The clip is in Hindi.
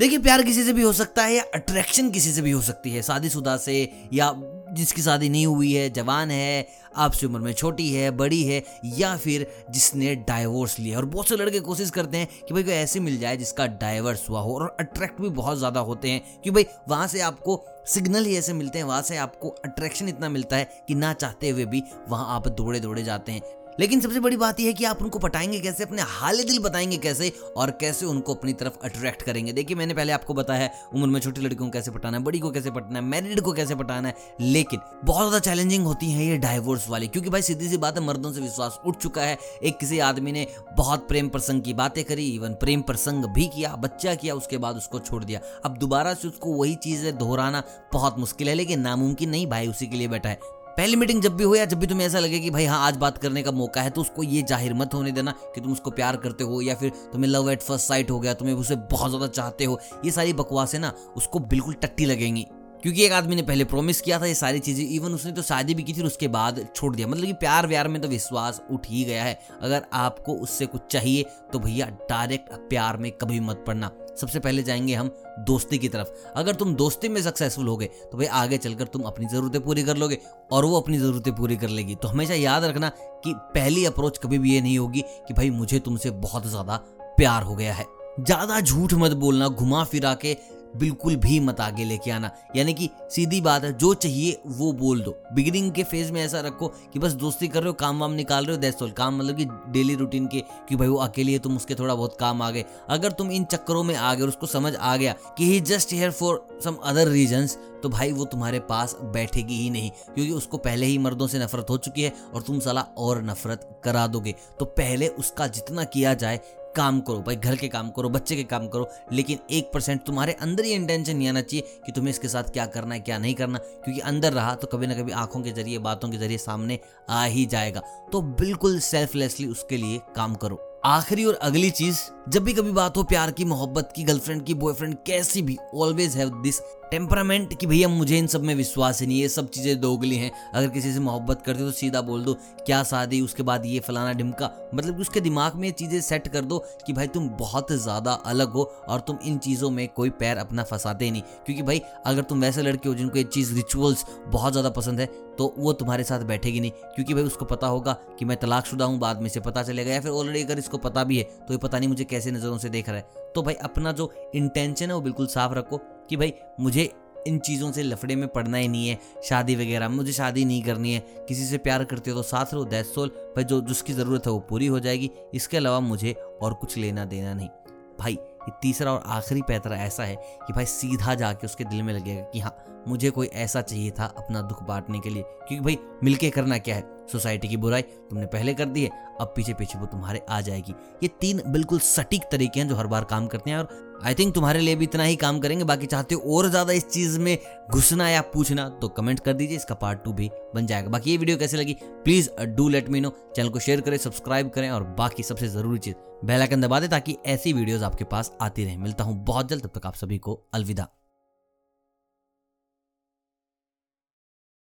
देखिए, प्यार किसी से भी हो सकता है या अट्रैक्शन किसी से भी हो सकती है। शादीशुदा से या जिसकी शादी नहीं हुई है, जवान है, आपसे उम्र में छोटी है, बड़ी है, या फिर जिसने डाइवोर्स लिया और बहुत से लड़के कोशिश करते हैं कि भाई कोई ऐसे मिल जाए जिसका डाइवर्स हुआ हो। और अट्रैक्ट भी बहुत ज़्यादा होते हैं कि भाई वहाँ से आपको सिग्नल ही ऐसे मिलते हैं, वहाँ से आपको अट्रैक्शन इतना मिलता है कि ना चाहते हुए भी वहाँ आप दौड़े दौड़े जाते हैं। लेकिन सबसे बड़ी बात यह है कि आप उनको पटाएँगे कैसे? अपने हाल दिल बताएँगे कैसे? और कैसे उनको अपनी तरफ़ अट्रैक्ट करेंगे? देखिए, मैंने पहले आपको बताया उम्र में छोटी लड़कियों को कैसे पटाना है, बड़ी को कैसे पटाना है मैरिड को कैसे पटाना है। लेकिन बहुत ज़्यादा चैलेंजिंग होती है ये डाइवोर्स वाली, क्योंकि भाई सीधी सी बात है, मर्दों से विश्वास उठ चुका है। एक किसी आदमी ने बहुत प्रेम प्रसंग की बातें करी इवन प्रेम प्रसंग भी किया, बच्चा किया, उसके बाद उसको छोड़ दिया। अब दोबारा से उसको वही चीज़ें दोहराना बहुत मुश्किल है, लेकिन नामुमकिन नहीं, भाई उसी के लिए बैठा है। पहली मीटिंग जब भी हो या जब भी तुम्हें ऐसा लगे कि भाई हाँ आज बात करने का मौका है तो उसको ये ज़ाहिर मत होने देना कि तुम उसको प्यार करते हो या फिर तुम्हें लव एट फ़र्स्ट साइट हो गया, तुम्हें उसे बहुत ज़्यादा चाहते हो। ये सारी बकवास है ना उसको बिल्कुल टट्टी लगेंगी। क्योंकि एक आदमी ने पहले प्रॉमिस किया था ये सारी चीज़ें इवन उसने तो शादी भी की थी और उसके बाद छोड़ दिया। मतलब कि प्यार व्यार में तो विश्वास उठ ही गया है। अगर आपको उससे कुछ चाहिए तो भैया डायरेक्ट प्यार में कभी मत पड़ना। सबसे पहले जाएँगे हम दोस्ती की तरफ़। अगर तुम दोस्ती में सक्सेसफुल हो गए तो भाई आगे चलकर तुम अपनी ज़रूरतें पूरी कर लोगे और वो अपनी ज़रूरतें पूरी कर लेगी। तो हमेशा याद रखना कि पहली अप्रोच कभी भी ये नहीं होगी कि भाई मुझे तुमसे बहुत ज़्यादा प्यार हो गया है। ज़्यादा झूठ मत बोलना, घुमा फिरा के बिल्कुल भी मत आगे लेके आना। यानी कि सीधी बात है, जो चाहिए वो बोल दो। बिगिनिंग के फ़ेज़ में ऐसा रखो कि बस दोस्ती कर रहे हो, काम वाम निकाल रहे हो दैट्स ऑल काम मतलब कि डेली रूटीन के कि भाई वो अकेले है, तुम उसके थोड़ा बहुत काम आ गए। अगर तुम इन चक्करों में आ गए और उसको समझ आ गया कि he just here for some other reasons तो भाई वो तुम्हारे पास बैठेगी ही नहीं, क्योंकि उसको पहले ही मर्दों से नफरत हो चुकी है और तुम साला और नफरत करा दोगे। तो पहले उसका जितना किया जाए काम करो, भाई, घर के काम करो, बच्चे के काम करो, लेकिन एक परसेंट तुम्हारे अंदर ही इंटेंशन नहीं आना चाहिए कि तुम्हें इसके साथ क्या करना है, क्या नहीं करना, क्योंकि अंदर रहा तो कभी ना कभी आँखों के ज़रिए, बातों के ज़रिए सामने आ ही जाएगा। तो बिल्कुल सेल्फलेसली उसके लिए काम करो। आखिरी और अगली चीज़, जब भी कभी बात हो प्यार की, मोहब्बत की गर्लफ्रेंड की बॉयफ्रेंड कैसी भी ऑलवेज हैव दिस टेम्परामेंट कि भैया मुझे इन सब में विश्वास ही नहीं है सब चीज़ें दोगली हैं। अगर किसी से मोहब्बत करते हो तो सीधा बोल दो, क्या शादी उसके बाद ये फलाना ढिमका। मतलब कि उसके दिमाग में ये चीज़ें सेट कर दो कि भाई तुम बहुत ज़्यादा अलग हो और तुम इन चीज़ों में कोई पैर अपना फंसाते नहीं। क्योंकि भाई, अगर तुम वैसे लड़के हो जिनको ये चीज़ रिचुअल्स बहुत ज़्यादा पसंद है तो वो तुम्हारे साथ बैठेगी नहीं। क्योंकि भाई, उसको पता होगा कि मैं तलाकशुदा हूँ, बाद में से पता चलेगा। या फिर ऑलरेडी अगर इसको पता भी है तो ये पता नहीं मुझे कैसे नज़रों से देख रहा है। तो भाई, अपना जो इंटेंशन है वो बिल्कुल साफ़ रखो। कि भाई मुझे इन चीज़ों से लफड़े में पड़ना ही नहीं है, शादी वगैरह, मुझे शादी नहीं करनी है। किसी से प्यार करते हो तो साथ रहो दैट सोल भाई जो जिसकी ज़रूरत है वो पूरी हो जाएगी। इसके अलावा मुझे और कुछ लेना देना नहीं। भाई, ये तीसरा और आखिरी पैतरा ऐसा है कि भाई सीधा जाके उसके दिल में लगेगा कि हाँ मुझे कोई ऐसा चाहिए था अपना दुख बांटने के लिए, क्योंकि भाई, मिलके करना क्या है? सोसाइटी की बुराई तुमने पहले कर दी है, अब पीछे पीछे वो तुम्हारे आ जाएगी। ये तीन बिल्कुल सटीक तरीके हैं जो हर बार काम करते हैं, और आई थिंक तुम्हारे लिए भी इतना ही काम करेंगे। बाकी चाहते हो और ज़्यादा इस चीज़ में घुसना या पूछना तो कमेंट कर दीजिए, इसका पार्ट टू भी बन जाएगा। बाकी ये वीडियो कैसे लगी please do let me know channel को शेयर करें सब्सक्राइब करें, और बाकी सबसे ज़रूरी चीज़ बेल आइकन दबा दे, ताकि ऐसी वीडियोस आपके पास आती रहे। मिलता हूँ बहुत जल्द, तब तक आप सभी को अलविदा।